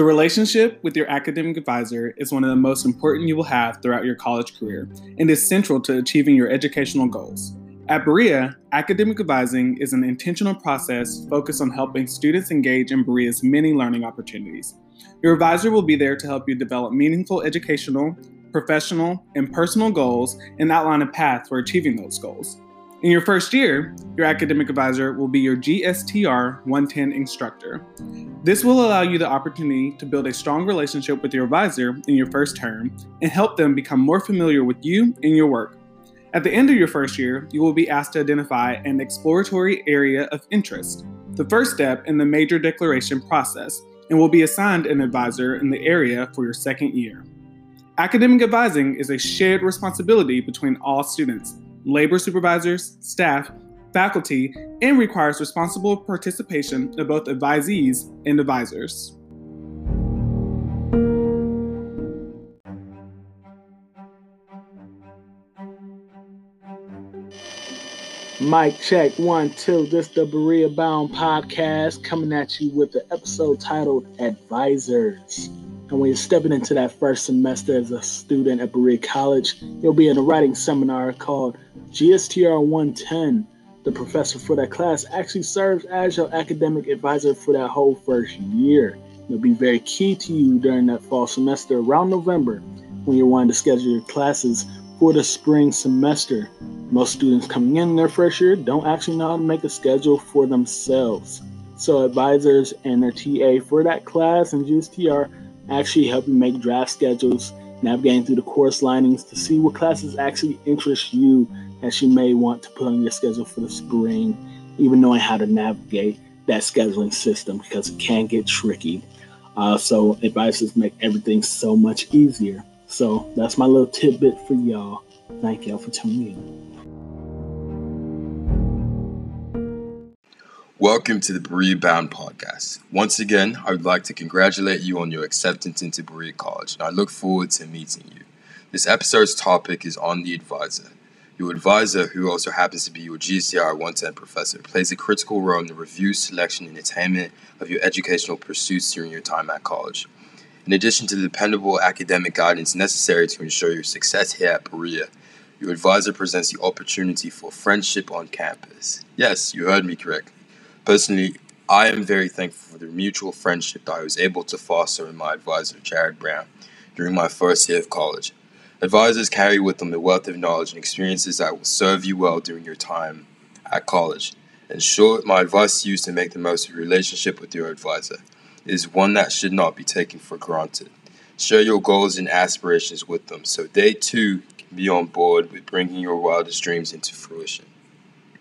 The relationship with your academic advisor is one of the most important you will have throughout your college career and is central to achieving your educational goals. At Berea, academic advising is an intentional process focused on helping students engage in Berea's many learning opportunities. Your advisor will be there to help you develop meaningful educational, professional, and personal goals and outline a path for achieving those goals. In your first year, your academic advisor will be your GSTR 110 instructor. This will allow you the opportunity to build a strong relationship with your advisor in your first term and help them become more familiar with you and your work. At the end of your first year, you will be asked to identify an exploratory area of interest, the first step in the major declaration process, and will be assigned an advisor in the area for your second year. Academic advising is a shared responsibility between all students labor supervisors, staff, faculty, and requires responsible participation of both advisees and advisors. Mic check one, two. This the Berea Bound podcast coming at you with the episode titled Advisors. And when you're stepping into that first semester as a student at Berea College, you'll be in a writing seminar called GSTR 110. The professor for that class actually serves as your academic advisor for that whole first year. It'll be very key to you during that fall semester around November when you're wanting to schedule your classes for the spring semester. Most students coming in their first year don't actually know how to make a schedule for themselves. So advisors and their TA for that class and GSTR actually help you make draft schedules, navigating through the course linings to see what classes actually interest you that you may want to put on your schedule for the spring, even knowing how to navigate that scheduling system because it can get tricky. Uh, so advisors make everything so much easier. So that's my little tidbit for y'all. Thank y'all for tuning in. Welcome to the Berea Bound podcast. Once again, I would like to congratulate you on your acceptance into Berea College, and I look forward to meeting you. This episode's topic is on the advisor. Your advisor, who also happens to be your GSTR 110 professor, plays a critical role in the review, selection, and attainment of your educational pursuits during your time at college. In addition to the dependable academic guidance necessary to ensure your success here at Berea, your advisor presents the opportunity for friendship on campus. Yes, you heard me correctly. Personally, I am very thankful for the mutual friendship that I was able to foster with my advisor, Jared Brown, during my first year of college. Advisors carry with them a wealth of knowledge and experiences that will serve you well during your time at college. In short, my advice to you is to make the most of your relationship with your advisor. It is one that should not be taken for granted. Share your goals and aspirations with them so they too can be on board with bringing your wildest dreams into fruition.